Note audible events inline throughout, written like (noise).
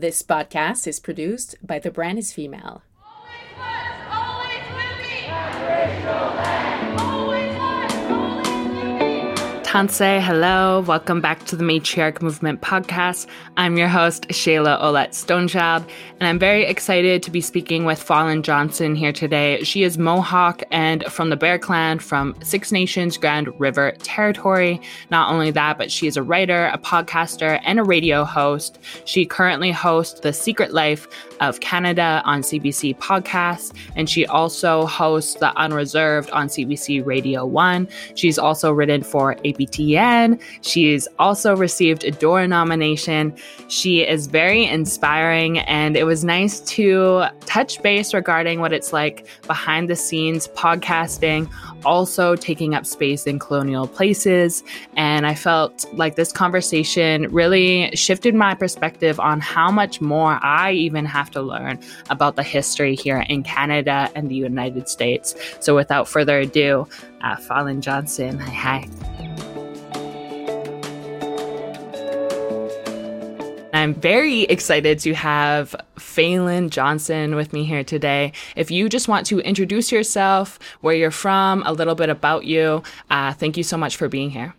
This podcast is produced by The Brand is Female. Tanse, hello. Welcome back to the Matriarch Movement podcast. I'm your host, Shayla Oulette Stonechild, and I'm very excited to be speaking with Falen Johnson here today. She is Mohawk and from the Bear Clan from Six Nations Grand River Territory. Not only that, but she is a writer, a podcaster, and a radio host. She currently hosts The Secret Life of Canada on CBC Podcasts, and she also hosts The Unreserved on CBC Radio 1. She's also written for a APTN. She's also received a Dora nomination. She is very inspiring, and it was nice to touch base regarding what it's like behind the scenes podcasting, also taking up space in colonial places. And I felt like this conversation really shifted my perspective on how much more I even have to learn about the history here in Canada and the United States. So without further ado, uh, Falen Johnson, hi, hi. I'm very excited to have Falen Johnson with me here today. If you just want to introduce yourself, where you're from, a little bit about you, uh, thank you so much for being here.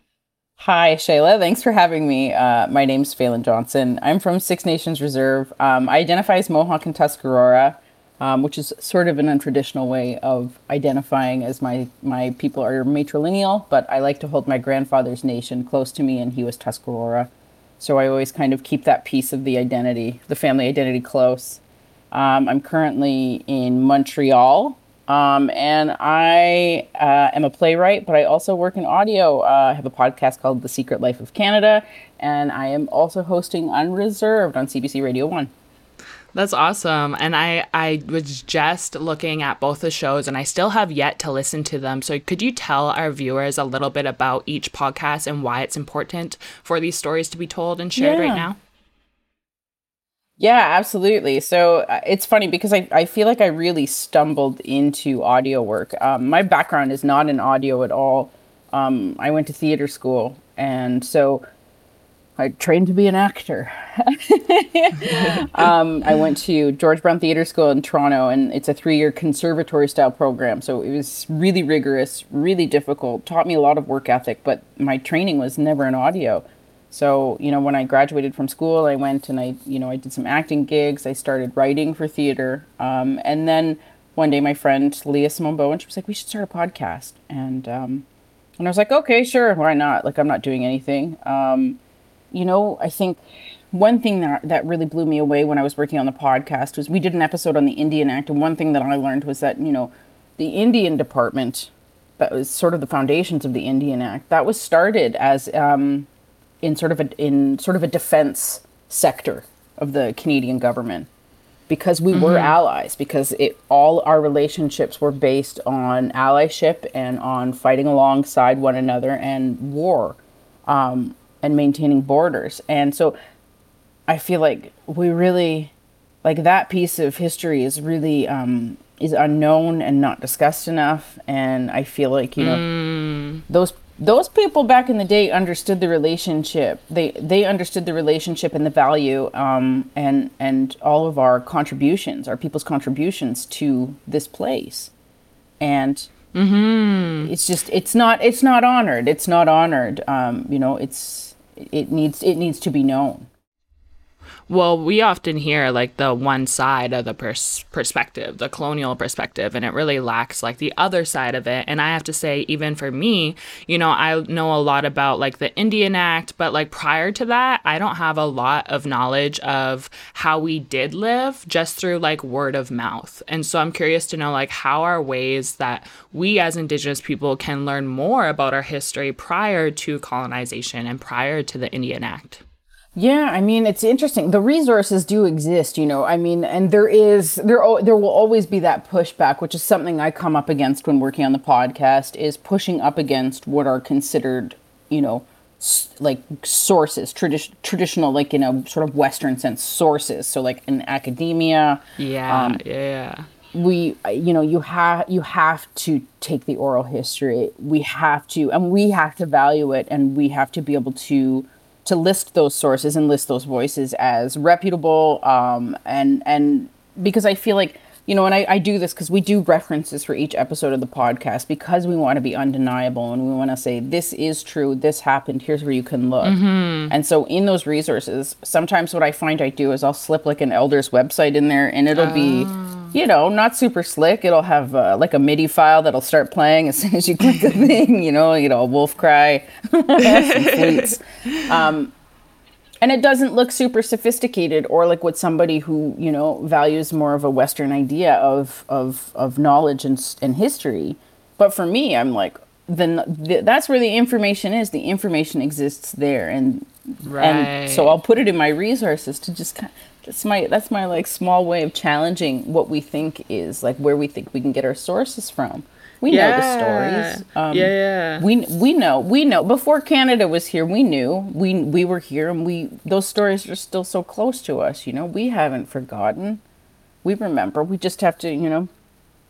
Hi, Shayla. Thanks for having me. Uh, my name's Falen Johnson. I'm from Six Nations Reserve. Um, I identify as Mohawk and Tuscarora, um, which is sort of an untraditional way of identifying as my, my people are matrilineal, but I like to hold my grandfather's nation close to me, and he was Tuscarora. So I always kind of keep that piece of the identity, the family identity close. Um, I'm currently in Montreal, um, and I uh, am a playwright, but I also work in audio. Uh, I have a podcast called The Secret Life of Canada, and I am also hosting Unreserved on CBC Radio 1. That's awesome. And I I was just looking at both the shows and I still have yet to listen to them. So could you tell our viewers a little bit about each podcast and why it's important for these stories to be told and shared yeah. right now? Yeah, absolutely. So uh, it's funny because I, I feel like I really stumbled into audio work. Um, my background is not in audio at all. Um, I went to theater school. And so I trained to be an actor. (laughs) um, I went to George Brown Theatre School in Toronto, and it's a three-year conservatory style program. So it was really rigorous, really difficult. Taught me a lot of work ethic, but my training was never in audio. So you know, when I graduated from school, I went and I, you know, I did some acting gigs. I started writing for theater, um, and then one day my friend Leah Simone Bowen, she was like, "We should start a podcast," and um, and I was like, "Okay, sure, why not?" Like I'm not doing anything. Um, you know, I think one thing that that really blew me away when I was working on the podcast was we did an episode on the Indian Act, and one thing that I learned was that you know, the Indian Department, that was sort of the foundations of the Indian Act, that was started as um, in sort of a in sort of a defense sector of the Canadian government because we mm-hmm. were allies because it all our relationships were based on allyship and on fighting alongside one another and war um, and maintaining borders. And so I feel like we really like that piece of history is really um, is unknown and not discussed enough. And I feel like you know mm. those those people back in the day understood the relationship. They they understood the relationship and the value um, and and all of our contributions, our people's contributions to this place. And mm-hmm. it's just it's not it's not honored. It's not honored. Um, you know, it's it needs it needs to be known well, we often hear like the one side of the pers- perspective, the colonial perspective, and it really lacks like the other side of it. And I have to say, even for me, you know, I know a lot about like the Indian Act, but like prior to that, I don't have a lot of knowledge of how we did live just through like word of mouth. And so I'm curious to know like how are ways that we as Indigenous people can learn more about our history prior to colonization and prior to the Indian Act. Yeah, I mean it's interesting. The resources do exist, you know. I mean, and there is there there will always be that pushback, which is something I come up against when working on the podcast is pushing up against what are considered, you know, like sources, tradi- traditional like in a sort of western sense sources. So like in academia, yeah, um, yeah. We you know, you have you have to take the oral history. We have to and we have to value it and we have to be able to to list those sources and list those voices as reputable um, and and because I feel like you know, and I, I do this because we do references for each episode of the podcast because we want to be undeniable and we want to say this is true, this happened, here's where you can look. Mm-hmm. And so in those resources, sometimes what I find I do is I'll slip like an elder's website in there and it'll be oh. You know, not super slick. It'll have uh, like a MIDI file that'll start playing as (laughs) soon as you click the thing, you know, you know, a wolf cry, (laughs) fleets. Um, and it doesn't look super sophisticated or like what somebody who you know values more of a western idea of of of knowledge and, and history but for me i'm like then the, that's where the information is the information exists there and right. and so i'll put it in my resources to just kind of, that's my that's my like small way of challenging what we think is like where we think we can get our sources from we yeah. know the stories. Um, yeah, yeah. We we know we know before Canada was here. We knew we we were here, and we those stories are still so close to us. You know, we haven't forgotten. We remember. We just have to, you know.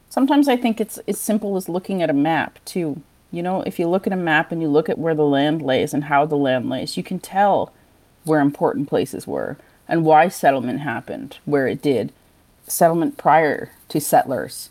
Sometimes I think it's as simple as looking at a map too. You know, if you look at a map and you look at where the land lays and how the land lays, you can tell where important places were and why settlement happened where it did. Settlement prior to settlers.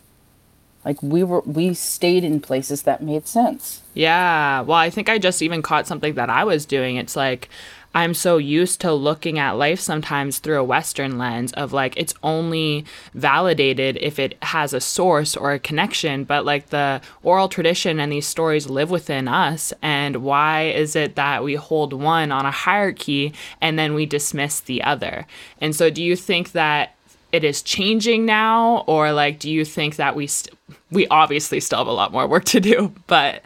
Like we were we stayed in places that made sense. Yeah. Well i think i just even caught something that i was doing. It's like i'm so used to looking at life sometimes through a western lens of like it's only validated if it has a source or a connection but like the oral tradition and these stories live within us and why is it that we hold one on a hierarchy and then we dismiss the other? And so do you think that it is changing now or like do you think that we st- we obviously still have a lot more work to do (laughs) but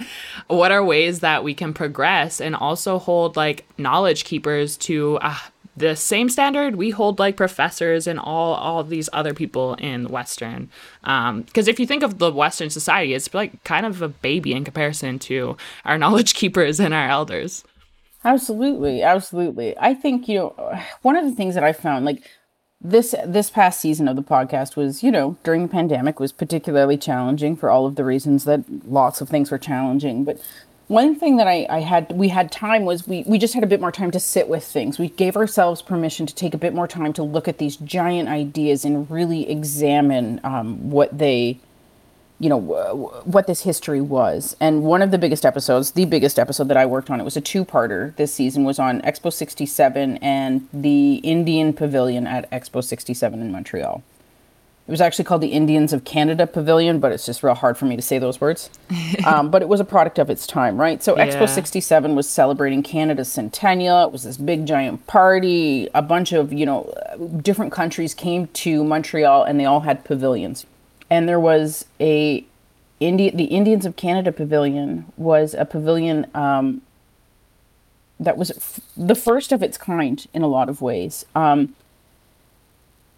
what are ways that we can progress and also hold like knowledge keepers to uh, the same standard we hold like professors and all all these other people in western? Because um, if you think of the western society it's like kind of a baby in comparison to our (laughs) knowledge keepers and our elders. Absolutely absolutely. I think you know one of the things that i found like this this past season of the podcast was you know during the pandemic was particularly challenging for all of the reasons that lots of things were challenging. But one thing that I, I had we had time was we, we just had a bit more time to sit with things. We gave ourselves permission to take a bit more time to look at these giant ideas and really examine um, what they you know what this history was. And one of the biggest episodes the biggest episode that i worked on it was a two-parter this season was on expo 67 and the indian pavilion at expo 67 in montreal. It was actually called the indians of canada pavilion but it's just real hard for me to say those words. (laughs) Um, but it was a product of its time right? So yeah. expo 67 was celebrating canada's centennial. It was this big giant party. A bunch of you know different countries came to montreal and they all had pavilions and there was a Indi- the Indians of Canada Pavilion was a pavilion um, that was f- the first of its kind in a lot of ways. Um,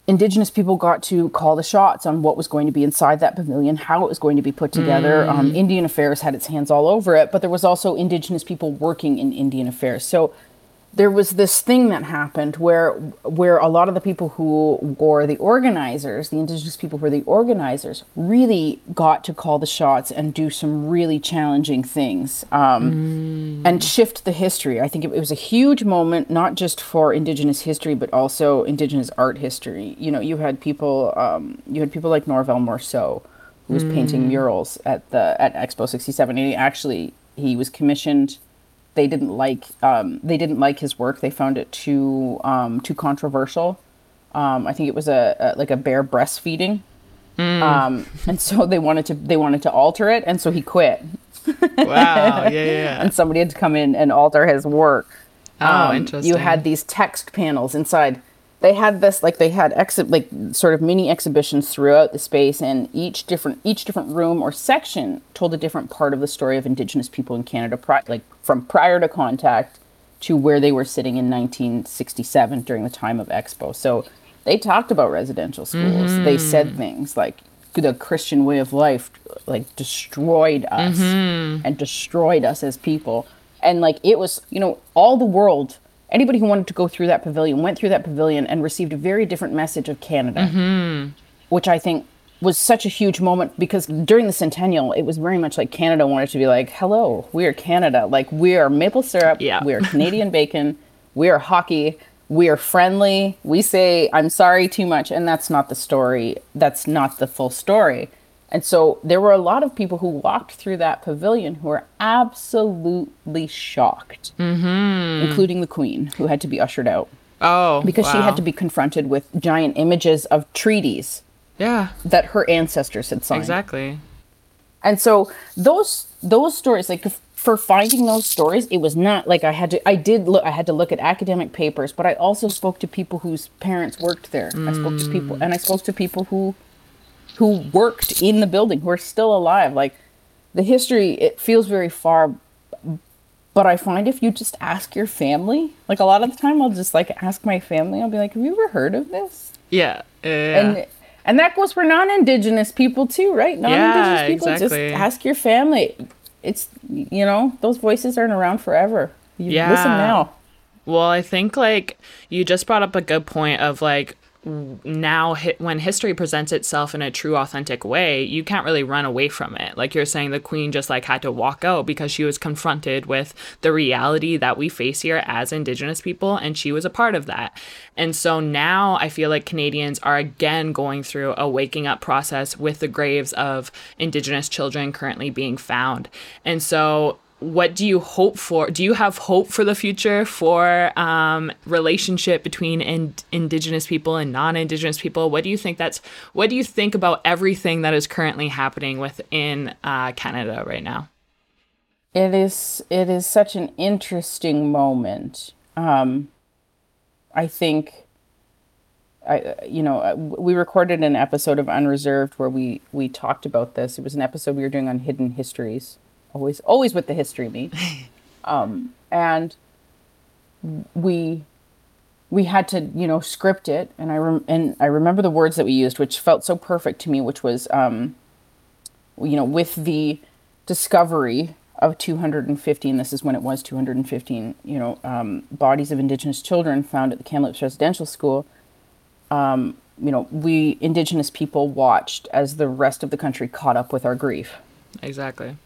Indigenous people got to call the shots on what was going to be inside that pavilion, how it was going to be put together. Mm. Um, Indian Affairs had its hands all over it, but there was also Indigenous people working in Indian Affairs. So there was this thing that happened where where a lot of the people who were the organizers, the indigenous people who were the organizers, really got to call the shots and do some really challenging things um, mm. and shift the history. I think it, it, was a huge moment, not just for indigenous history, but also indigenous art history. You know, you had people, um, you had people like Norval Morrisseau, who was mm. painting murals at the at Expo '67, and he actually he was commissioned they didn't like um, they didn't like his work. They found it too um, too controversial. Um, I think it was a, a, like a bear breastfeeding, mm. Um, and so they wanted to they wanted to alter it, and so he quit. wow! Yeah, yeah. (laughs) and somebody had to come in and alter his work. Oh, interesting. Um, you had these text panels inside they had this like they had exi- like sort of mini exhibitions throughout the space and each different each different room or section told a different part of the story of indigenous people in canada pri- like from prior to contact to where they were sitting in 1967 during the time of expo so they talked about residential schools mm-hmm. they said things like the christian way of life like destroyed us mm-hmm. and destroyed us as people and like it was you know all the world anybody who wanted to go through that pavilion went through that pavilion and received a very different message of Canada, mm-hmm. which I think was such a huge moment because during the centennial, it was very much like Canada wanted to be like, hello, we are Canada. Like, we are maple syrup, yeah. we are (laughs) Canadian bacon, we are hockey, we are friendly, we say I'm sorry too much, and that's not the story. That's not the full story. And so there were a lot of people who walked through that pavilion who were absolutely shocked, mm-hmm. including the queen, who had to be ushered out. Oh, because wow. she had to be confronted with giant images of treaties Yeah, that her ancestors had signed. exactly. And so those those stories, like for finding those stories, it was not like I had to. I did look. I had to look at academic papers, but I also spoke to people whose parents worked there. I spoke to people, and I spoke to people who who worked in the building who are still alive. Like the history, it feels very far. But I find if you just ask your family, like a lot of the time, I'll just like ask my family. I'll be like, "Have you ever heard of this?" Yeah, yeah. and and that goes for non-indigenous people too right non-indigenous Yeah, people exactly. just ask your family it's you know those voices aren't around forever you Yeah. listen now Well, I think like you just brought up a good point of like now when history presents itself in a true authentic way, you can't really run away from it. Like you're saying the queen just like had to walk out because she was confronted with the reality that we face here as indigenous people and she was a part of that. And so now I feel like Canadians are again going through a waking up process with the graves of indigenous children currently being found. And so what do you hope for? Do you have hope for the future for um, relationship between in- Indigenous people and non-Indigenous people? What do you think that's? What do you think about everything that is currently happening within uh, Canada right now? it is it is such an interesting moment um i think I, you know, uh, we recorded an episode of Unreserved where we we talked about this. It was an episode we were doing on hidden histories, always always with the history me, (laughs) um, and we we had to you know script it, and I rem- and I remember the words that we used, which felt so perfect to me, which was um, you know with the discovery of 215 this is when it was 215 you know um, bodies of indigenous children found at the kamloops residential school um, you know we indigenous people watched as the rest of the country caught up with our grief. Exactly.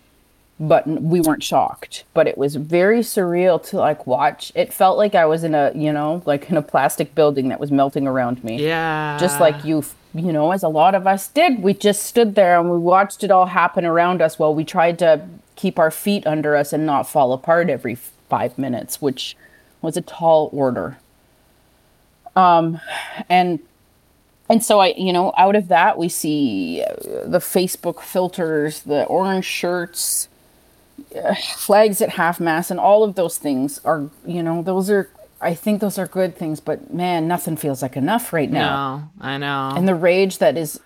But we weren't shocked. But it was very surreal to like watch. It felt like i was in a you know like in a plastic building that was melting around me. Yeah. just like you you know as a lot of us did. We just stood there and we watched it all happen around us while we tried to keep our feet under us and not fall apart every five minutes which was a tall order. Um and and so i you know out of that we see uh, the facebook filters the orange shirts flags at half mast and all of those things are you know those are i think those are good things but man nothing feels like enough right now no, I know. and the rage that is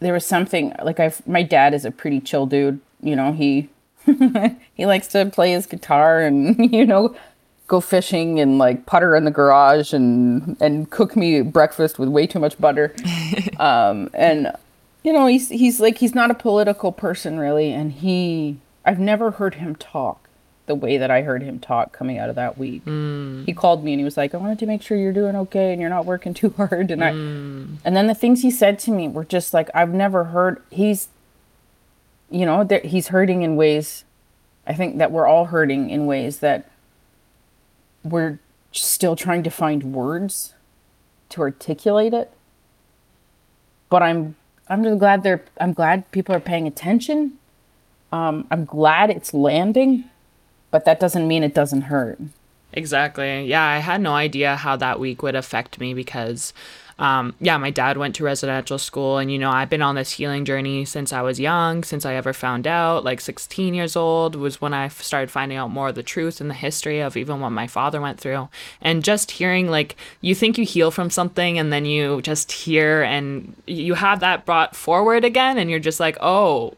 there was something like i my dad is a pretty chill dude you know he (laughs) he likes to play his guitar and (laughs) you know go fishing and like putter in the garage and and cook me breakfast with way too much butter (laughs) um and you know he's he's like he's not a political person really and he i've never heard him talk the way that i heard him talk coming out of that week. Mm. He called me and he was like i wanted to make sure you're doing okay and you're not working too hard. And i mm. and then the things he said to me were just like i've never heard he's you know there, he's hurting in ways i think that we're all hurting in ways that we're still trying to find words to articulate it. But i'm i'm just glad they're i'm glad people are paying attention um, i'm glad it's landing but that doesn't mean it doesn't hurt Exactly. Yeah, I had no idea how that week would affect me because, um, yeah, my dad went to residential school, and you know, I've been on this healing journey since I was young, since I ever found out. Like 16 years old was when I started finding out more of the truth and the history of even what my father went through. And just hearing, like, you think you heal from something, and then you just hear and you have that brought forward again, and you're just like, oh,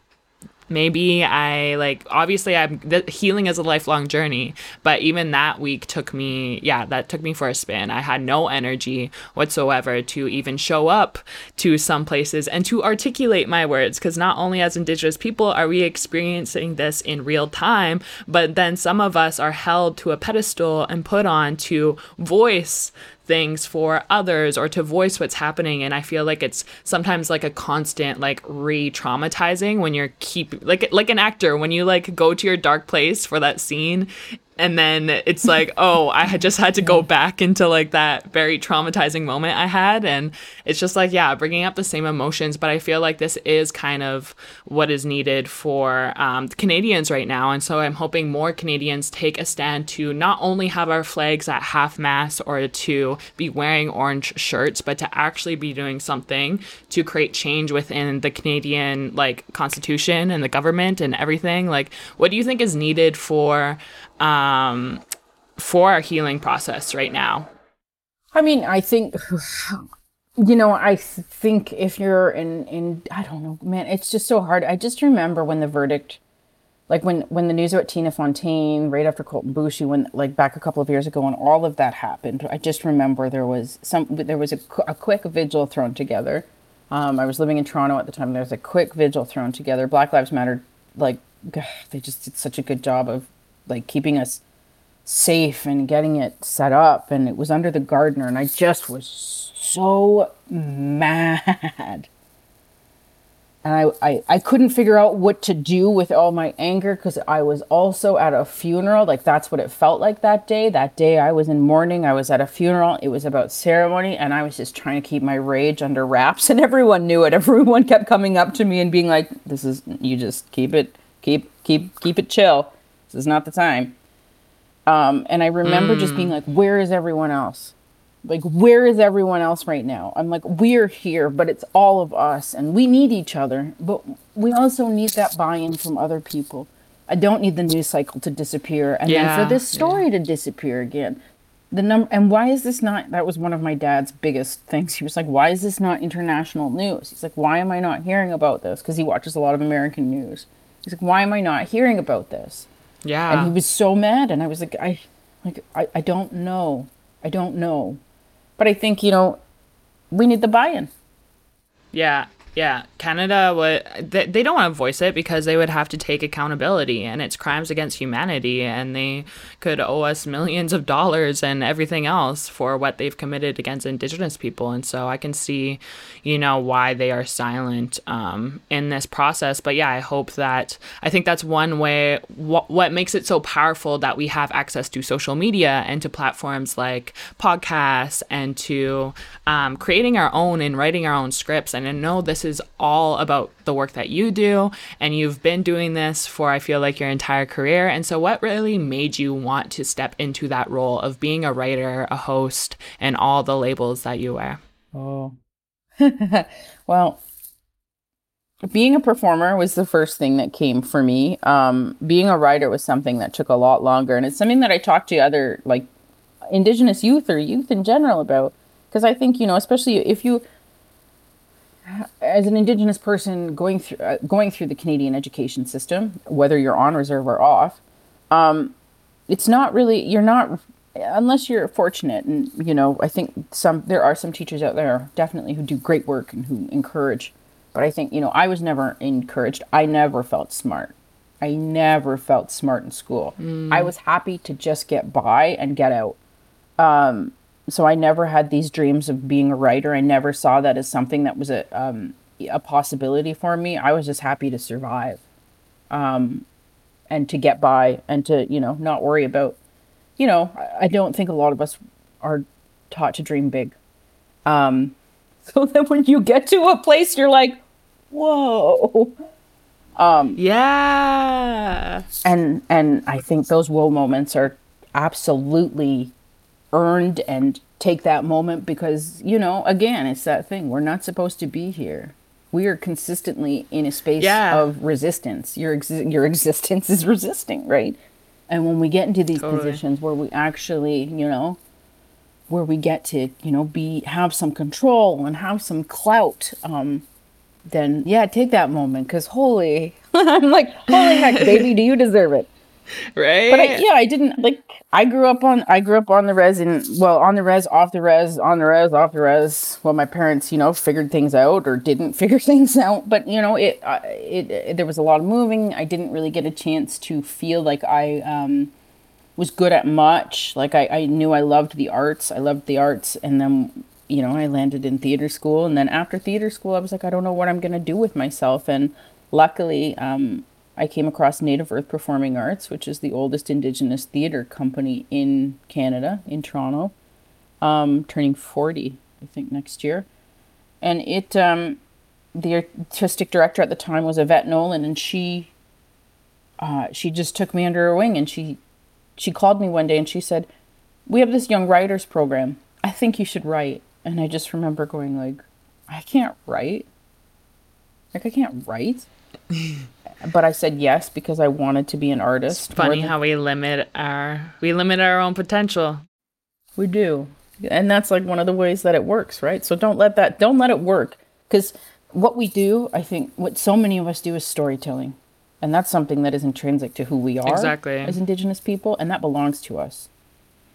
maybe I like obviously I'm the healing is a lifelong journey, but even that week took me yeah, that took me for a spin. I had no energy whatsoever to even show up to some places and to articulate my words because not only as indigenous people are we experiencing this in real time, but then some of us are held to a pedestal and put on to voice things for others or to voice what's happening. And i feel like it's sometimes like a constant like re-traumatizing when you're keep like like an actor when you like go to your dark place for that scene and then it's (laughs) like oh i had just had to go back into like that very traumatizing moment i had. And it's just like yeah bringing up the same emotions. But i feel like this is kind of what is needed for um, canadians right now. And so i'm hoping more canadians take a stand to not only have our flags at half mast or to be wearing orange shirts but to actually be doing something to create change within the canadian like constitution and the government and everything. Like what do you think is needed for um, for our healing process right now? I mean, I think, you know, I think if you're in, in, I don't know, man, it's just so hard. I just remember when the verdict, like when, when the news about Tina Fontaine, right after Colten Boushie, when like back a couple of years ago, when all of that happened, I just remember there was some, there was a, a quick vigil thrown together. Um, I was living in Toronto at the time. There was a quick vigil thrown together. Black Lives Matter, like, (sighs) they just did such a good job of like keeping us safe and getting it set up and it was under the Gardiner and I just was so mad. And I, I, I couldn't figure out what to do with all my anger because I was also at a funeral. Like that's what it felt like that day. That day I was in mourning. I was at a funeral. It was about ceremony and I was just trying to keep my rage under wraps (laughs) and everyone knew it. Everyone kept coming up to me and being like, This is you just keep it keep keep keep it chill this is not the time. Um, and I remember mm. just being mm. like, where is everyone else? Like, where is everyone else right now? I'm like, we're here, but it's all of us and we need each other, but we also need that buy in from other people. I don't need the news cycle to disappear and yeah, then for this story yeah. to disappear again. The number and why is this not that was one of my dad's biggest things. He was like, Why is this not international news? He's like, Why am I not hearing about this? Because he watches a lot of American news. He's like, Why am I not hearing about this? Yeah. And he was so mad and I was like I like I, I don't know. I don't know. But I think, you know, we need the buy-in. Yeah. Yeah, Canada would they, they don't want to voice it because they would have to take accountability and it's crimes against humanity and they could owe us millions of dollars and everything else for what they've committed against indigenous people and so I can see, you know, why they are silent um, in this process. But yeah, I hope that I think that's one way what what makes it so powerful that we have access to social media and to platforms like podcasts and to um, creating our own and writing our own scripts and I know this is all about the work that you do. And you've been doing this for, I feel like, your entire career. And so, what really made you want to step into that role of being a writer, a host, and all the labels that you wear? Oh, (laughs) well, being a performer was the first thing that came for me. Um, being a writer was something that took a lot longer, and it's something that I talk to other like Indigenous youth or youth in general about. Because I think you know, especially if you as an indigenous person going through uh, going through the Canadian education system, whether you're on reserve or off, um, it's not really you're not unless you're fortunate and you know I think some there are some teachers out there definitely who do great work and who encourage, but I think you know I was never encouraged. I never felt smart. I never felt smart in school. Mm. I was happy to just get by and get out. Um, so I never had these dreams of being a writer. I never saw that as something that was a um, a possibility for me. I was just happy to survive, um, and to get by, and to you know not worry about, you know. I don't think a lot of us are taught to dream big. Um, (laughs) so then when you get to a place, you're like, whoa. Um, yeah. And and I think those whoa moments are absolutely earned and take that moment because, you know, again, it's that thing. We're not supposed to be here. We are consistently in a space yeah. of resistance. Your ex- your (laughs) existence is resisting, right? And when we get into these totally. positions where we actually, you know, where we get to, you know, be have some control and have some clout, um, then yeah, take that moment because holy, (laughs) I'm like, holy heck, baby, do you deserve it? (laughs) right? But I, yeah, I didn't like. I grew up on. I grew up on the res and well, on the res, off the res, on the res, off the res. Well, my parents, you know, figured things out or didn't (laughs) figure things out. But you know, it, it, it there was a lot of moving. I didn't really get a chance to feel like I um, was good at much. Like I, I knew I loved the arts. I loved the arts, and then you know, I landed in theater school, and then after theater school, I was like, I don't know what I'm gonna do with myself, and luckily. Um, I came across Native Earth Performing Arts, which is the oldest Indigenous theater company in Canada, in Toronto, um, turning 40, I think, next year. And it, um, the artistic director at the time was Yvette Nolan, and she, uh, she just took me under her wing, and she, she called me one day and she said, "We have this young writers program. I think you should write." And I just remember going like, "I can't write. Like I can't write." (laughs) but I said yes because I wanted to be an artist. It's funny than- how we limit our we limit our own potential. We do. And that's like one of the ways that it works, right? So don't let that don't let it work cuz what we do, I think what so many of us do is storytelling. And that's something that is intrinsic to who we are exactly. as indigenous people and that belongs to us.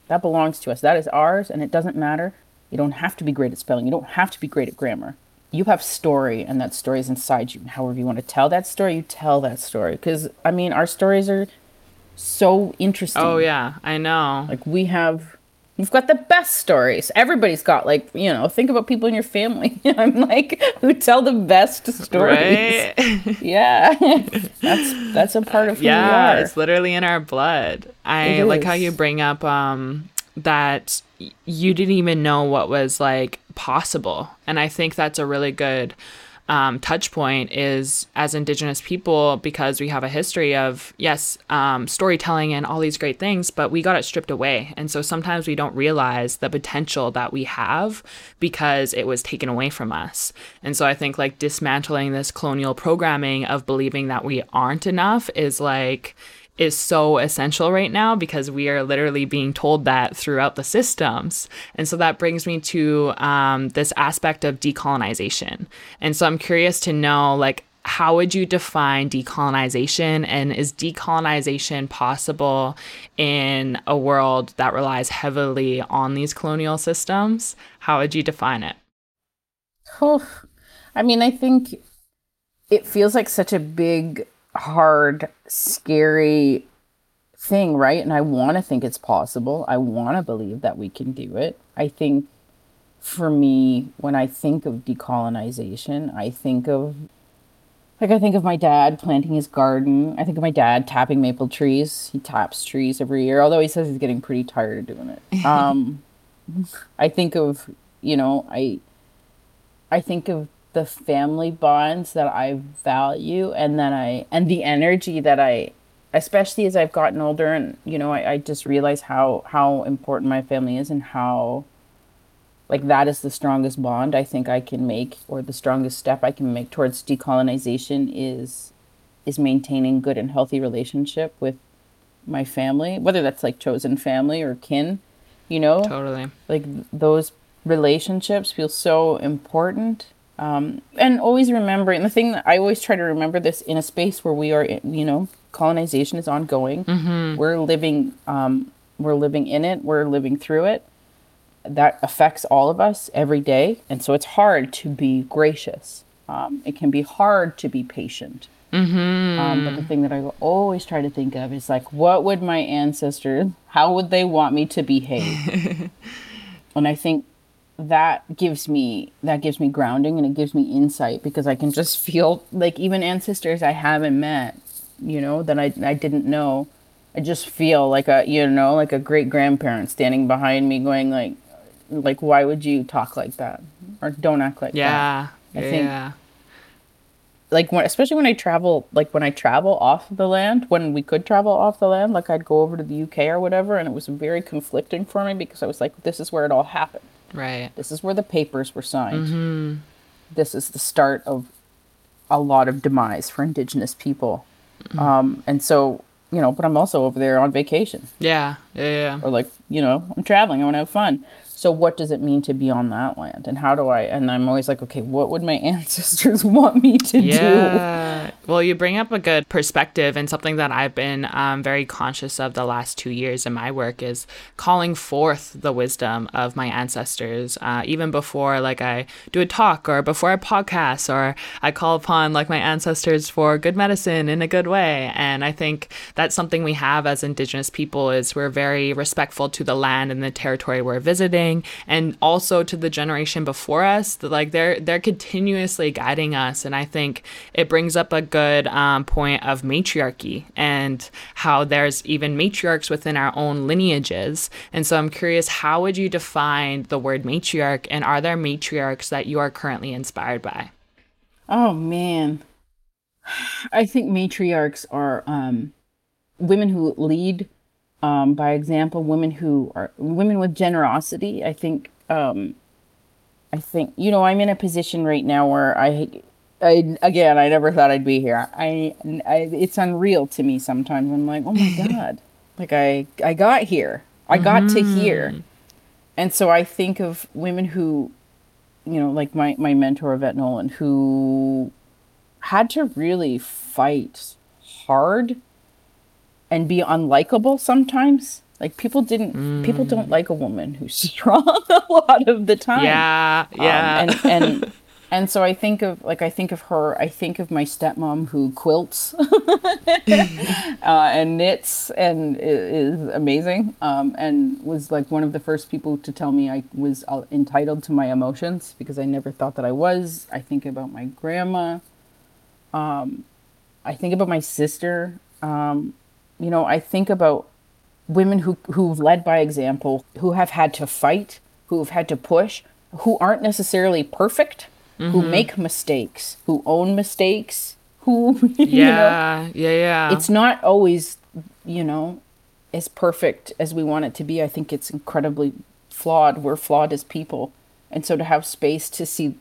That belongs to us. That is ours and it doesn't matter. You don't have to be great at spelling. You don't have to be great at grammar you have story and that story is inside you. However you want to tell that story you tell that story. Because i mean our stories are so interesting. Oh yeah i know. Like we have we've got the best stories. Everybody's got like you know think about people in your family (laughs) i'm like who tell the best stories. Right? (laughs) yeah. (laughs) That's that's a part of who yeah it's literally in our blood. I like how you bring up um that you didn't even know what was like possible. And I think that's a really good um, touch point is as indigenous people because we have a history of yes um, storytelling and all these great things but we got it stripped away and so sometimes we don't realize the potential that we have because it was taken away from us and so i think like dismantling this colonial programming of believing that we aren't enough is like is so essential right now because we are literally being told that throughout the systems. And so that brings me to um, this aspect of decolonization. And so I'm curious to know, like, how would you define decolonization and is decolonization possible in a world that relies heavily on these colonial systems how would you define it oh i mean i think it feels like such a big hard, scary thing, right? And I want to think it's possible. I want to believe that we can do it. I think for me, when I think of decolonization, I think of like I think of my dad planting his garden. I think of my dad tapping maple trees. He taps trees every year, although he says he's getting pretty tired of doing it. (laughs) Um, I think of you know I I think of the family bonds that I value and then I and the energy that I especially as I've gotten older and you know I, I just realize how how important my family is and how like that is the strongest bond I think I can make or the strongest step I can make towards decolonization is is maintaining good and healthy relationship with my family whether that's like chosen family or kin you know? Totally. Like those relationships feel so important um, and always remembering the thing that I always try to remember this in a space where we are, you know, colonization is ongoing. Mm-hmm. We're living, um, we're living in it. We're living through it. That affects all of us every day, and so it's hard to be gracious. Um, it can be hard to be patient. Mm-hmm. Um, but the thing that I always try to think of is like, what would my ancestors? How would they want me to behave? (laughs) and I think that gives me that gives me grounding and it gives me insight because I can just feel like even ancestors I haven't met, you know, that I I didn't know. I just feel like a you know, like a great grandparent standing behind me going like like why would you talk like that? Or don't act like yeah, that. I yeah. think like when especially when I travel like when I travel off the land, when we could travel off the land, like I'd go over to the UK or whatever and it was very conflicting for me because I was like, this is where it all happened Right. This is where the papers were signed. Mm-hmm. This is the start of a lot of demise for Indigenous people. Mm-hmm. Um, and so, you know, but I'm also over there on vacation. Yeah. Yeah. Yeah. Or like, you know, I'm traveling. I want to have fun. So what does it mean to be on that land? And how do I and I'm always like, okay, what would my (laughs) ancestors want me to yeah. do? Well, you bring up a good perspective and something that I've been um, very conscious of the last two years in my work is calling forth the wisdom of my ancestors. Uh, even before like I do a talk or before I podcast or I call upon like my ancestors for good medicine in a good way. And I think that's something we have as indigenous people is we're very respectful to the land and the territory we're visiting and also to the generation before us that like they're they're continuously guiding us and i think it brings up a good good um, point of matriarchy and how there's even matriarchs within our own lineages. And so I'm curious, how would you define the word matriarch, and are there matriarchs that you are currently inspired by? Oh man, I think matriarchs are um, women who lead um, by example, women who are women with generosity. I think um, I think you know I'm in a position right now where I, I again I never thought I'd be here. I, I it's unreal to me sometimes. I'm like, oh my (laughs) god, like I I got here. I got mm-hmm. to here, and so I think of women who, you know, like my my mentor Yvette Nolan, who had to really fight hard and be unlikable sometimes like people didn't mm. people don't mm. like a woman who's (laughs) strong (laughs) a lot of the time. Yeah, yeah. Um, and and and so I think of like I think of her. I think of my stepmom who quilts (laughs) uh, and knits and is, amazing. Um, and was like one of the first people to tell me I was uh, entitled to my emotions because I never thought that I was. I think about my grandma. Um, I think about my sister. Um, you know, I think about women who who've led by example, who have had to fight, who have had to push, who aren't necessarily perfect, mm-hmm. who make mistakes, who own mistakes, who (laughs) yeah, know, yeah, yeah. It's not always, you know, as perfect as we want it to be. I think it's incredibly flawed. We're flawed as people. And so to have space to see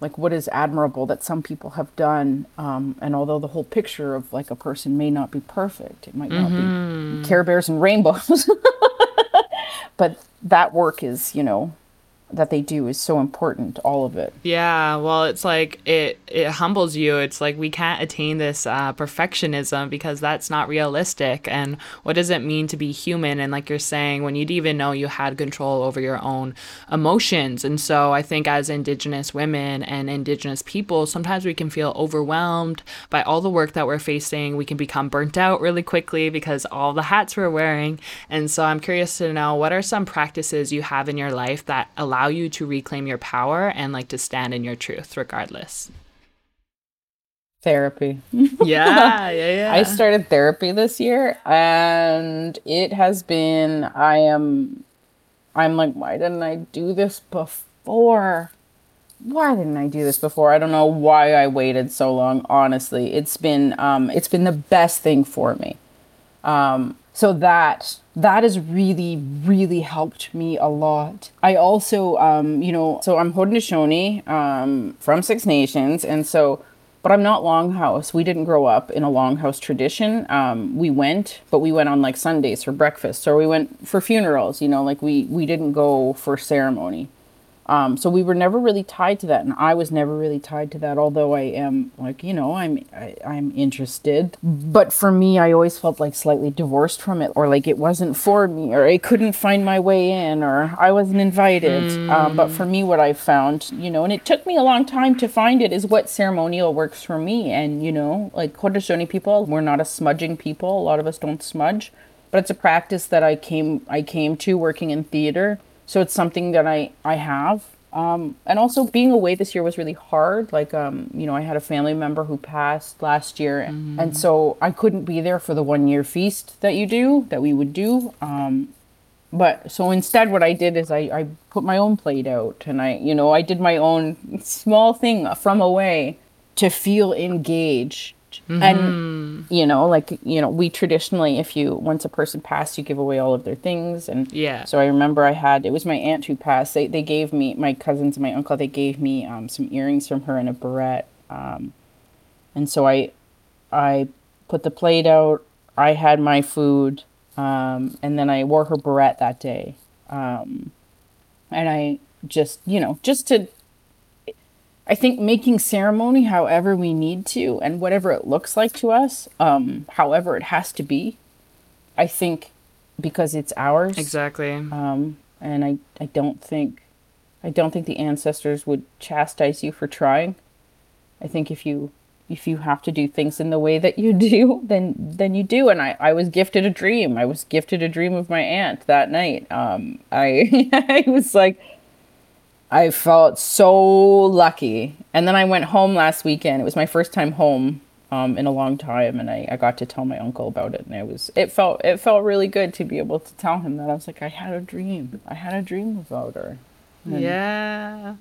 like what is admirable that some people have done um, and although the whole picture of like a person may not be perfect it might not mm-hmm. be care bears and rainbows (laughs) but that work is you know that they do is so important all of it. Yeah well it's like it it humbles you. It's like we can't attain this uh, perfectionism because that's not realistic. And what does it mean to be human? And like you're saying when you'd even know you had control over your own emotions. And so i think as indigenous women and indigenous people sometimes we can feel overwhelmed by all the work that we're facing. We can become burnt out really quickly because all the hats we're wearing. And so i'm curious to know what are some practices you have in your life that allow allow you to reclaim your power and like to stand in your truth regardless? Therapy. (laughs) (laughs) yeah, yeah, yeah. I started therapy this year and it has been I am I'm like why didn't I do this before? Why didn't I do this before? I don't know why I waited so long, honestly. It's been um it's been the best thing for me. Um so that that has really really helped me a lot. I also um you know so i'm haudenosaunee um from six nations and so but i'm not longhouse. We didn't grow up in a longhouse tradition. Um we went but we went on like sundays for breakfast or we went for funerals you know like we we didn't go for ceremony um, so we were never really tied to that, and I was never really tied to that. Although I am like, you know, I'm I, I'm interested, but for me, I always felt like slightly divorced from it, or like it wasn't for me, or I couldn't find my way in, or I wasn't invited. Mm. Um, but for me, what I found, you know, and it took me a long time to find it, is what ceremonial works for me. And you know, like Haudenosaunee people, we're not a smudging people. A lot of us don't smudge, but it's a practice that I came I came to working in theater so it's something that I I have. Um, and also being away this year was really hard. Like, um, you know, I had a family member who passed last year, mm-hmm. and so I couldn't be there for the one year feast that you do, that we would do. Um, but so instead, what I did is I, I put my own plate out, and I, you know, I did my own (laughs) small thing from away to feel engaged Mm-hmm. And you know, like you know, we traditionally, if you once a person passed, you give away all of their things. And yeah. So I remember I had it was my aunt who passed. They they gave me my cousins and my uncle. They gave me um, some earrings from her and a barrette. Um, and so I I put the plate out. I had my food, um, and then I wore her barrette that day. Um, and I just you know just to I think making ceremony however we need to and whatever it looks like to us, um, however it has to be, I think because it's ours. Exactly. Um, and I, I don't think I don't think the ancestors would chastise you for trying. I think if you if you have to do things in the way that you (laughs) do, then then you do. And I, I was gifted a dream. I was gifted a dream of my aunt that night. Um, I (laughs) I was like, I felt so lucky. And then I went home last weekend. It was my first time home um, in a long time, and I, I got to tell my uncle about it, and it was it felt it felt really good to be able to tell him that I was like I had a dream, I had a dream about her. And yeah.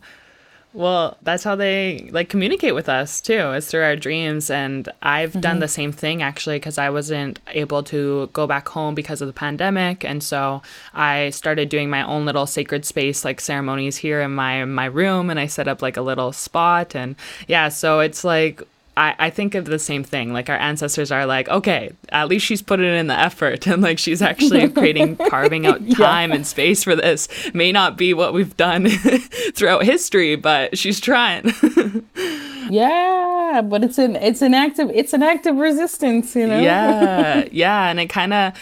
Well, that's how they like communicate with us too, is through our dreams. And I've mm-hmm. done the same thing actually because I wasn't able to go back home because of the pandemic, and so I started doing my own little sacred space like ceremonies here in my my room, and I set up like a little spot, and yeah, so it's like I, I think of the same thing. Like our ancestors are like, okay, at least she's putting in the effort (laughs) and like she's actually (laughs) creating, carving out time yeah. and space for this. May not be what we've done (laughs) throughout history, but she's trying. yeah, but it's an it's an active it's an active resistance, you know. yeah, yeah, and it kind of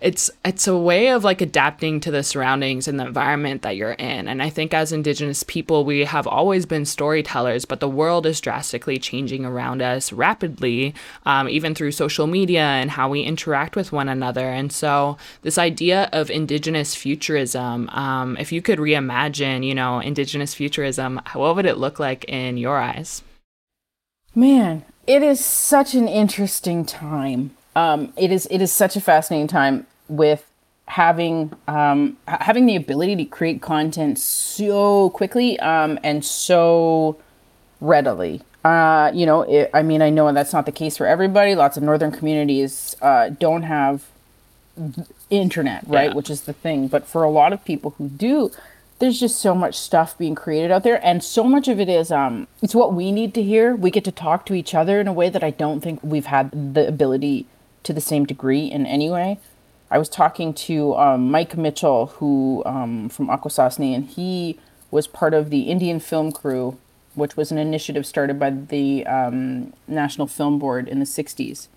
it's it's a way of like adapting to the surroundings and the environment that you're in. And i think as indigenous people we have always been storytellers but the world is drastically changing around us rapidly um, even through social media and how we interact with one another. And so this idea of indigenous futurism um, if you could reimagine you know indigenous futurism what would it look like in your eyes? Man it is such an interesting time um, it is it is such a fascinating time with having um, having the ability to create content so quickly um, and so readily. Uh, you know, it, I mean, I know that's not the case for everybody. Lots of northern communities uh, don't have internet, right? Yeah. Which is the thing. But for a lot of people who do, there's just so much stuff being created out there, and so much of it is um, it's what we need to hear. We get to talk to each other in a way that I don't think we've had the ability to the same degree in any way. I was talking to um, Mike Mitchell, who um, from Akwesasne, and he was part of the Indian Film Crew, which was an initiative started by the um, National Film Board in the '60s.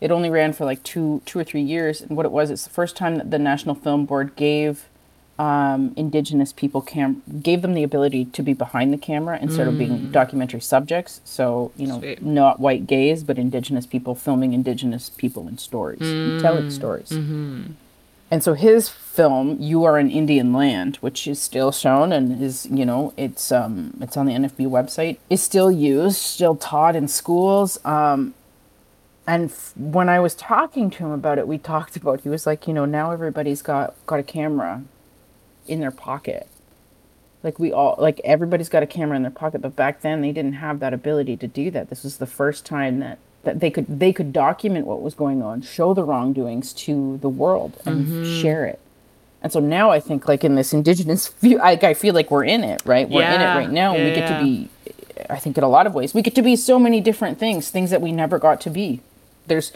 It only ran for like two, two or three years, and what it was, it's the first time that the National Film Board gave um, indigenous people cam- gave them the ability to be behind the camera instead mm. of being mm. documentary subjects. So you know, Sweet. not white gays, but indigenous people filming indigenous people in stories, mm. telling stories. Mm-hmm. And so his film, "You Are in Indian Land," which is still shown and is you know it's um it's on the NFB website, is still used, still taught in schools. Um, and f- when I was talking to him about it, we talked about he was like, you know, now everybody's got got a camera in their pocket. Like we all like everybody's got a camera in their pocket, but back then they didn't have that ability to do that. This was the first time that that they could they could document what was going on, show the wrongdoings to the world and mm-hmm. share it. And so now I think like in this indigenous (laughs) view, I, I feel like we're in it, right? We're yeah. in it right now. Yeah, we get to be, I think in a lot of ways, we get to be so many different things, things that we never got to be. There's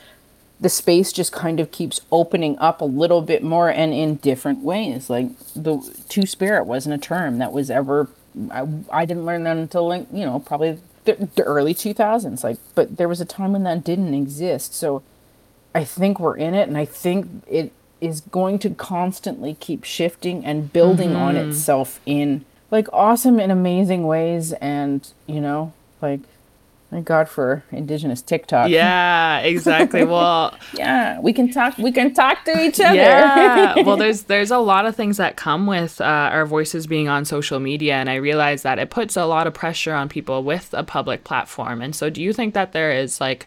the space just kind of keeps opening up a little bit more and in different ways. Like the two spirit wasn't a term that was ever, I, I didn't learn that until like, you know, probably the, the early 2000s. Like, but there was a time when that didn't exist. So I think we're in it and I think it is going to constantly keep shifting and building mm-hmm. on itself in like awesome and amazing ways. And, you know, like, Thank God for Indigenous TikTok. Yeah, exactly. (laughs) Well, yeah, we can talk. We can talk to each other. Yeah. (laughs) well, there's there's a lot of things that come with uh, our voices being on social media, and I realize that it puts a lot of pressure on people with a public platform. And so, do you think that there is like,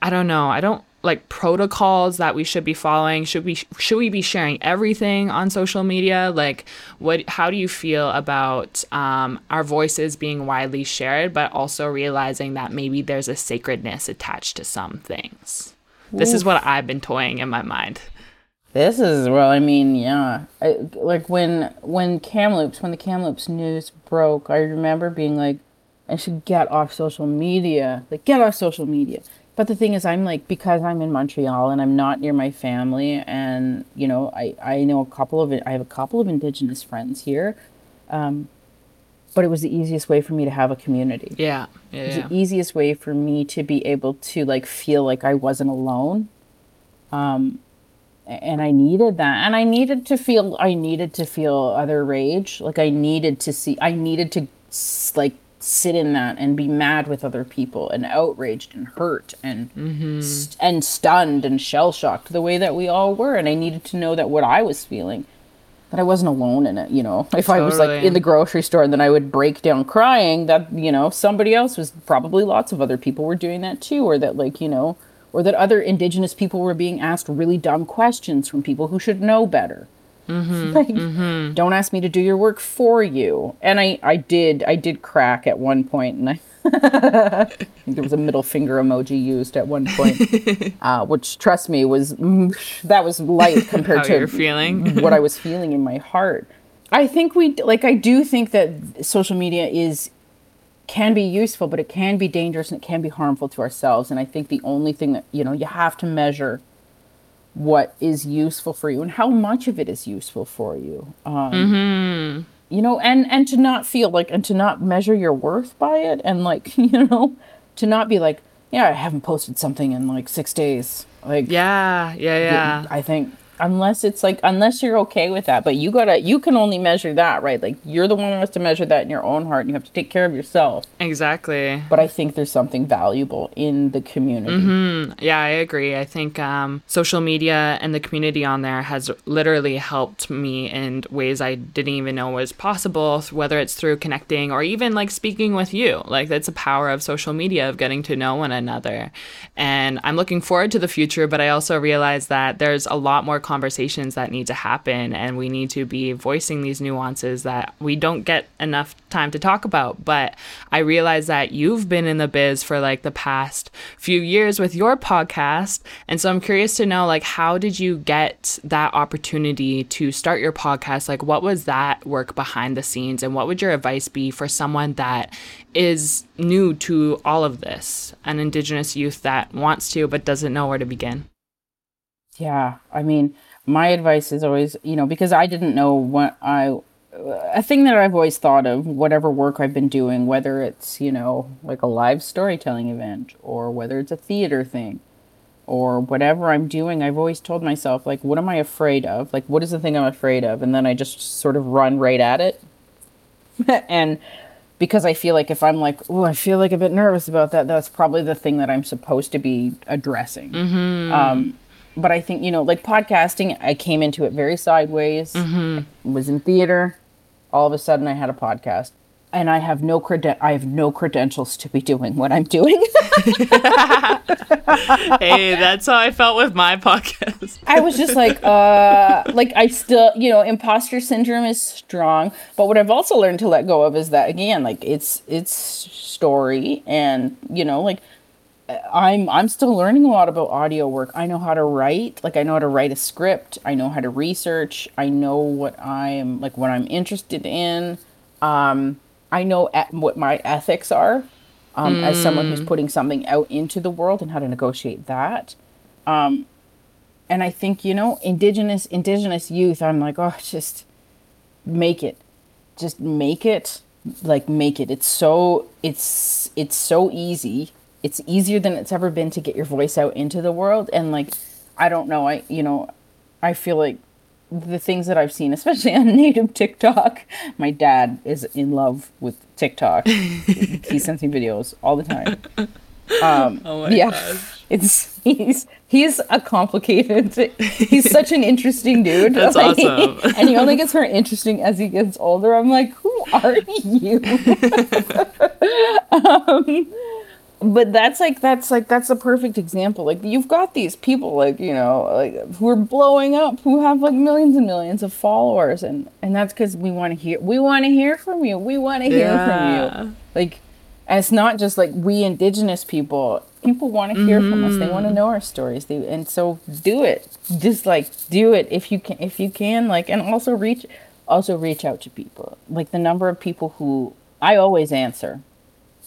I don't know, I don't like protocols that we should be following? Should we should we be sharing everything on social media? Like what how do you feel about um, our voices being widely shared but also realizing that maybe there's a sacredness attached to some things? Oof. this is what i've been toying in my mind. This is well i mean yeah. I, like when when kamloops when the kamloops news broke i remember being like i should get off social media. Like get off social media but the thing is i'm like because i'm in montreal and i'm not near my family and you know i i know a couple of i have a couple of indigenous friends here um, but it was the easiest way for me to have a community. Yeah, yeah it was yeah. the easiest way for me to be able to like feel like i wasn't alone um, and i needed that. And i needed to feel i needed to feel other rage. Like i needed to see i needed to like sit in that and be mad with other people and outraged and hurt and mm-hmm. st- and stunned and shell shocked the way that we all were and I needed to know that what I was feeling that I wasn't alone in it, you know. (laughs) If I was like in the grocery store and then I would break down crying, that you know, somebody else was probably lots of other people were doing that too, or that like, you know, or that other indigenous people were being asked really dumb questions from people who should know better. (laughs) like, don't ask me to do your work for you. And I, I did, I did crack at one point, and I, (laughs) I think there was a middle finger emoji used at one point, (laughs) uh, which trust me was that was light compared to feeling. what I was feeling in my heart. I think we like I do think that social media is can be useful, but it can be dangerous and it can be harmful to ourselves. And I think the only thing that you know you have to measure what is useful for you and how much of it is useful for you. Um, You know, and and to not feel like and to not measure your worth by it, and like (laughs) you know, to not be like, yeah, I haven't posted something in like six days. Like, Yeah, yeah, yeah. I think unless it's like unless you're okay with that, but you gotta you can only measure that, right? Like you're the one who has to measure that in your own heart, and you have to take care of yourself. Exactly. But I think there's something valuable in the community. Yeah, I agree. I think um, social media and the community on there has literally helped me in ways I didn't even know was possible, whether it's through connecting or even like speaking with you. Like, that's the power of social media of getting to know one another. And I'm looking forward to the future, but I also realize that there's a lot more conversations that need to happen, and we need to be voicing these nuances that we don't get enough time to talk about. But I realize that you've been in the biz for like the past few years with your podcast. And so I'm curious to know like how did you get that opportunity to start your podcast? Like what was that work behind the scenes and what would your advice be for someone that is new to all of this, an indigenous youth that wants to but doesn't know where to begin? Yeah, I mean, my advice is always, you know, because I didn't know what I a thing that I've always thought of, whatever work I've been doing, whether it's, you know, like a live storytelling event or whether it's a theater thing or whatever I'm doing, I've always told myself, like, what am I afraid of? Like, what is the thing I'm afraid of? And then I just sort of run right at it. (laughs) and because I feel like if I'm like, oh, I feel like a bit nervous about that, that's probably the thing that I'm supposed to be addressing. Um, but I think, you know, like podcasting, I came into it very sideways, was in theater. All of a sudden, I had a podcast. And I have no creden- I have no credentials to be doing what I'm doing. (laughs) hey, that's how I felt with my podcast. I was just like, uh, like I still, you know, imposter syndrome is strong. But what I've also learned to let go of is that again, like it's it's story, and you know, like I'm I'm still learning a lot about audio work. I know how to write, like I know how to write a script. I know how to research. I know what I'm like what I'm interested in. Um, I know e- what my ethics are. Um, as someone who's putting something out into the world and how to negotiate that Um, and I think you know indigenous indigenous youth I'm like oh just make it just make it like make it it's so it's it's so easy it's easier than it's ever been to get your voice out into the world. And like I don't know I you know I feel like the things that I've seen especially (laughs) on native TikTok my dad is in love with TikTok. (laughs) He sends me videos all the time. Um (laughs) Oh my yeah gosh. it's he's he's a complicated he's such an interesting dude. That's Like, awesome. and he only gets more interesting as he gets older. I'm like who are you? Um, but that's like that's like that's a perfect example. Like you've got these people like you know like who are blowing up who have like millions and millions of followers and and that's because we want to hear we want to hear from you we want to hear Yeah. from you. Like and it's not just like we indigenous people people want to hear from us they want to mm. know our stories they, and so do it. Just like do it if you can if you can like and also reach also reach out to people. Like the number of people who i always answer.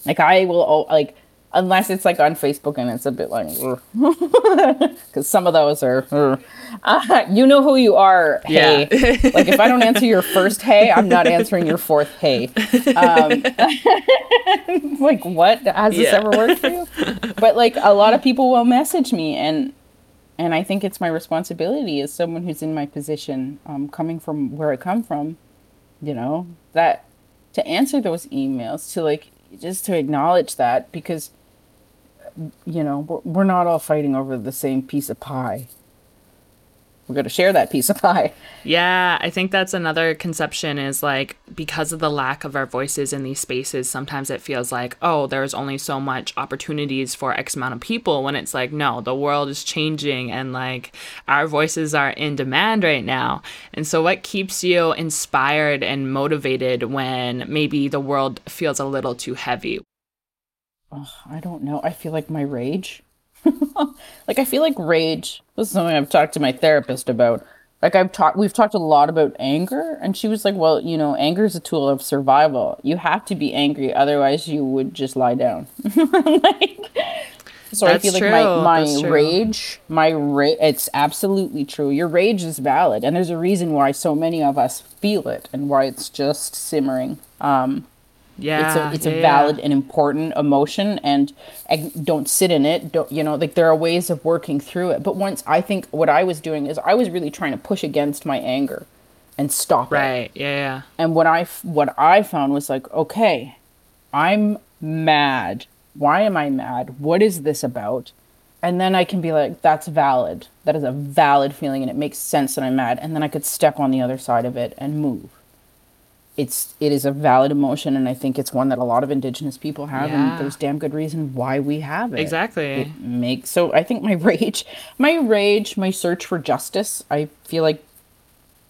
Like i will like unless it's like on facebook and it's a bit like (laughs) because some of those are uh, you know who you are hey Yeah. (laughs) like if i don't answer your first hey i'm not answering your fourth hey um, (laughs) like what has this Yeah. ever worked for you but like a lot of people will message me and and i think it's my responsibility as someone who's in my position um, coming from where i come from you know that to answer those emails to like just to acknowledge that because you know we're, not all fighting over the same piece of pie we're going to share that piece of pie. Yeah, I think that's another conception is like because of the lack of our voices in these spaces, sometimes it feels like, oh, there's only so much opportunities for X amount of people when it's like, no, the world is changing and like our voices are in demand right now. And so, what keeps you inspired and motivated when maybe the world feels a little too heavy? Oh, I don't know. I feel like my rage. (laughs) like I feel like rage. This is something I've talked to my therapist about. Like I've talked, we've talked a lot about anger, and she was like, "Well, you know, anger is a tool of survival. You have to be angry, otherwise you would just lie down." (laughs) like, so That's I feel like true. my my rage, my rage, it's absolutely true. Your rage is valid, and there's a reason why so many of us feel it, and why it's just simmering. Um, yeah, it's a it's yeah, a valid yeah. and important emotion, and, and don't sit in it. Don't you know? Like there are ways of working through it. But once I think what I was doing is I was really trying to push against my anger, and stop right. it. Right. Yeah. Yeah. And what I what I found was like, okay, I'm mad. Why am I mad? What is this about? And then I can be like, that's valid. That is a valid feeling, and it makes sense that I'm mad. And then I could step on the other side of it and move it's it is a valid emotion and i think it's one that a lot of indigenous people have yeah. and there's damn good reason why we have it exactly it makes so i think my (laughs) rage my rage my search for justice i feel like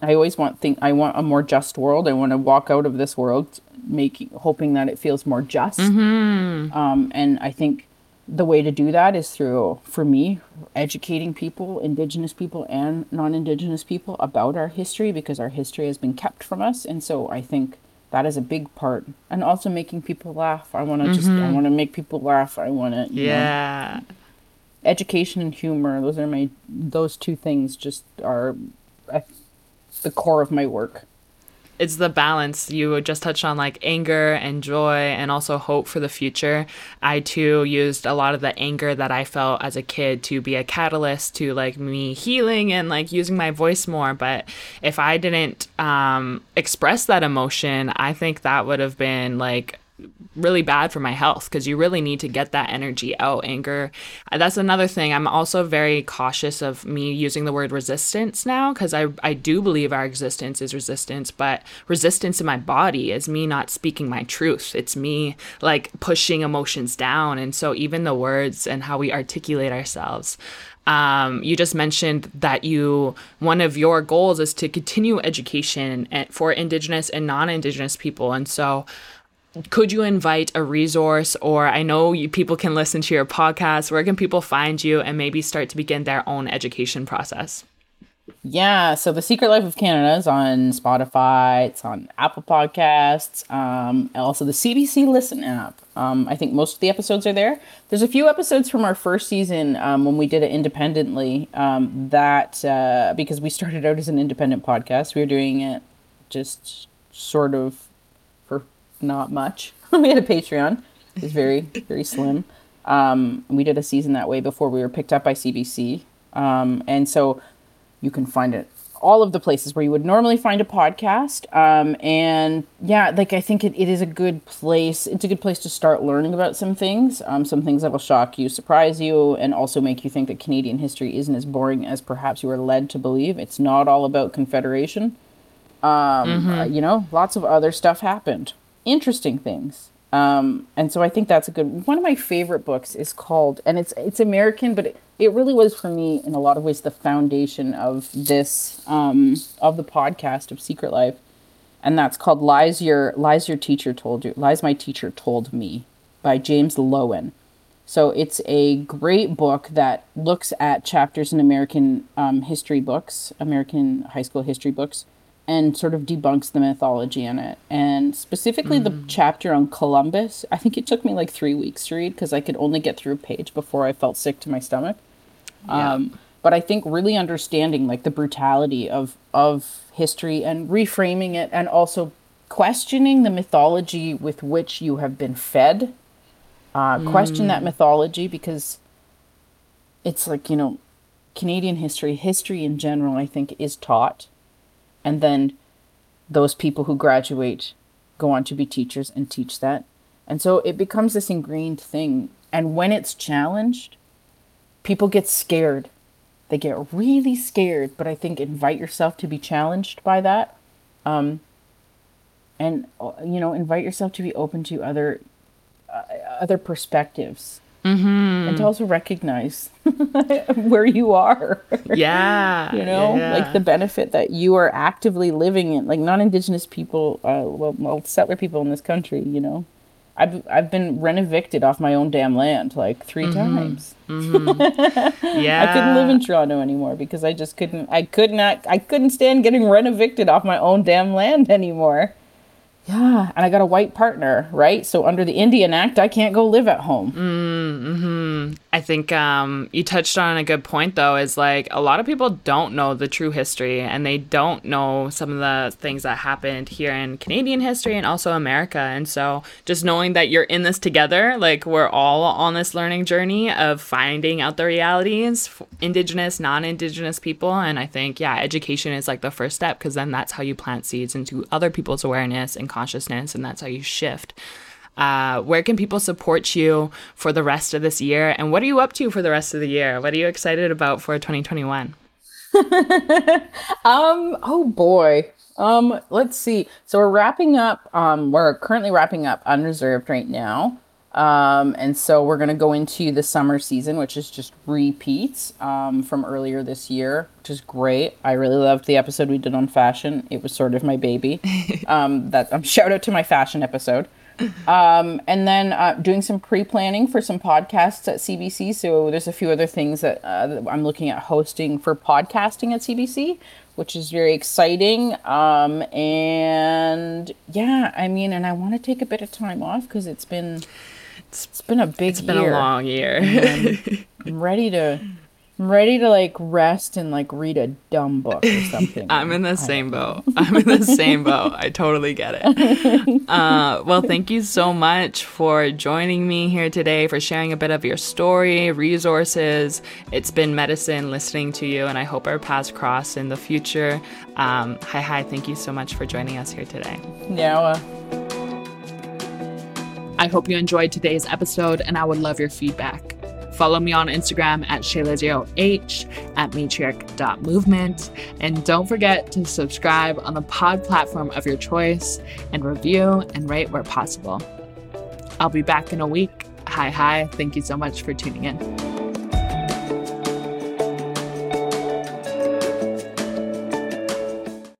i always want think i want a more just world i want to walk out of this world making hoping that it feels more just mm-hmm. um, and i think the way to do that is through, for me, educating people, Indigenous people and non Indigenous people, about our history because our history has been kept from us. And so I think that is a big part. And also making people laugh. I want to mm-hmm. just, I mm-hmm. want to make people laugh. I want to, yeah. Know, education and humor, those are my, those two things just are uh, the core of my work it's the balance. You just touched on like anger and joy and also hope for the future. I too used a lot of the anger that i felt as a kid to be a catalyst to like me healing and like using my voice more. But if i didn't um, express that emotion i think that would have been like really bad for my health because you really need to get that energy out anger that's another thing. I'm also very cautious of me using the word resistance now because I, I do believe our existence is resistance but resistance in my body is me not speaking my truth. It's me like pushing emotions down. And so even the words and how we articulate ourselves um, you just mentioned that you one of your goals is to continue education eh, for indigenous and non-indigenous people. And so could you invite a resource or i know you, people can listen to your podcast. Where can people find you and maybe start to begin their own education process? Yeah so the secret life of canada is on spotify it's on apple podcasts um, also the cbc listen app. Um, i think most of the episodes are there. There's a few episodes from our first season um, when we did it independently um, that uh, because we started out as an independent podcast we were doing it just sort of not much. (laughs) we had a Patreon. It was very, very slim. Um, we did a season that way before we were picked up by CBC. Um, and so you can find it all of the places where you would normally find a podcast. Um, and yeah, like I think it, it is a good place. It's a good place to start learning about some things, um, some things that will shock you, surprise you, and also make you think that Canadian history isn't as boring as perhaps you are led to believe. It's not all about Confederation. Um, mm-hmm. uh, you know, lots of other stuff happened interesting things. Um, and so I think that's a good one of my favorite books is called and it's it's American, but it, it really was for me in a lot of ways the foundation of this um, of the podcast of Secret Life. And that's called Lies Your Lies Your Teacher Told You. Lies My Teacher Told Me by James Loewen. So it's a great book that looks at chapters in American um, history books, American high school history books, and sort of debunks the mythology in it. And specifically mm. the chapter on Columbus, I think it took me like three weeks to read because I could only get through a page before I felt sick to my stomach. Yeah. Um, but I think really understanding like the brutality of of history and reframing it, and also questioning the mythology with which you have been fed. Uh, mm. Question that mm. mythology because it's like you know, Canadian history, history in general, I think is taught and then those people who graduate go on to be teachers and teach that. And so it becomes this ingrained thing. And when it's challenged, people get scared they get really scared, but I think invite yourself to be challenged by that. Um, and uh, you know, invite yourself to be open to other uh, other perspectives. Mm-hmm. And to also recognize (laughs) where you are. Yeah. (laughs) you know, yeah. like the benefit that you are actively living in, like non-indigenous people, uh, well, well, settler people in this country. You know, I've I've been rent evicted off my own damn land like 3 Mm-hmm. times. yeah. (laughs) I couldn't live in Toronto anymore because I just couldn't. I could not. I couldn't stand getting rent evicted off my own damn land anymore. Yeah, and I got a white partner, right? So under the Indian Act, I can't go live at home. Mm-hmm. I think um, you touched on a good point, though, is like a lot of people don't know the true history and they don't know some of the things that happened here in Canadian history and also America. And so just knowing that you're in this together, like we're all on this learning journey of finding out the realities, Indigenous, non Indigenous people. And I think, yeah, education is like the first step because then that's how you plant seeds into other people's awareness and consciousness. And that's how you shift. Uh, where can people support you for the rest of this year? And what are you up to for the rest of the year? What are you excited about for 2021? (laughs) Um. Oh boy. Um. Let's see. So we're wrapping up. Um. We're currently wrapping up unreserved right now. Um. And so we're gonna go into the summer season, which is just repeats. Um. From earlier this year, which is great. I really loved the episode we did on fashion. It was sort of my baby. (laughs) um. That. Um. Shout out to my fashion episode. Um, and then uh, doing some pre-planning for some podcasts at CBC. So there's a few other things that, uh, that I'm looking at hosting for podcasting at CBC, which is very exciting. Um, and yeah, I mean, and I want to take a bit of time off because it's been it's been a big It's been a long year. (laughs) I'm ready to I'm ready to like rest and like read a dumb book or (laughs) something. I'm in the same boat. I'm in the (laughs) same boat. I totally get it. Uh, well, thank you so much for joining me here today, for sharing a bit of your story, resources. It's been medicine listening to you, and I hope our paths cross in the future. Um, hi, hi. Thank you so much for joining us here today. yeah. Uh, I hope you enjoyed today's episode, and I would love your feedback. Follow me on Instagram at Shayla0H, at matriarch.movement, and don't forget to subscribe on the pod platform of your choice and review and rate where possible. I'll be back in a week. Hi, hi. Thank you so much for tuning in.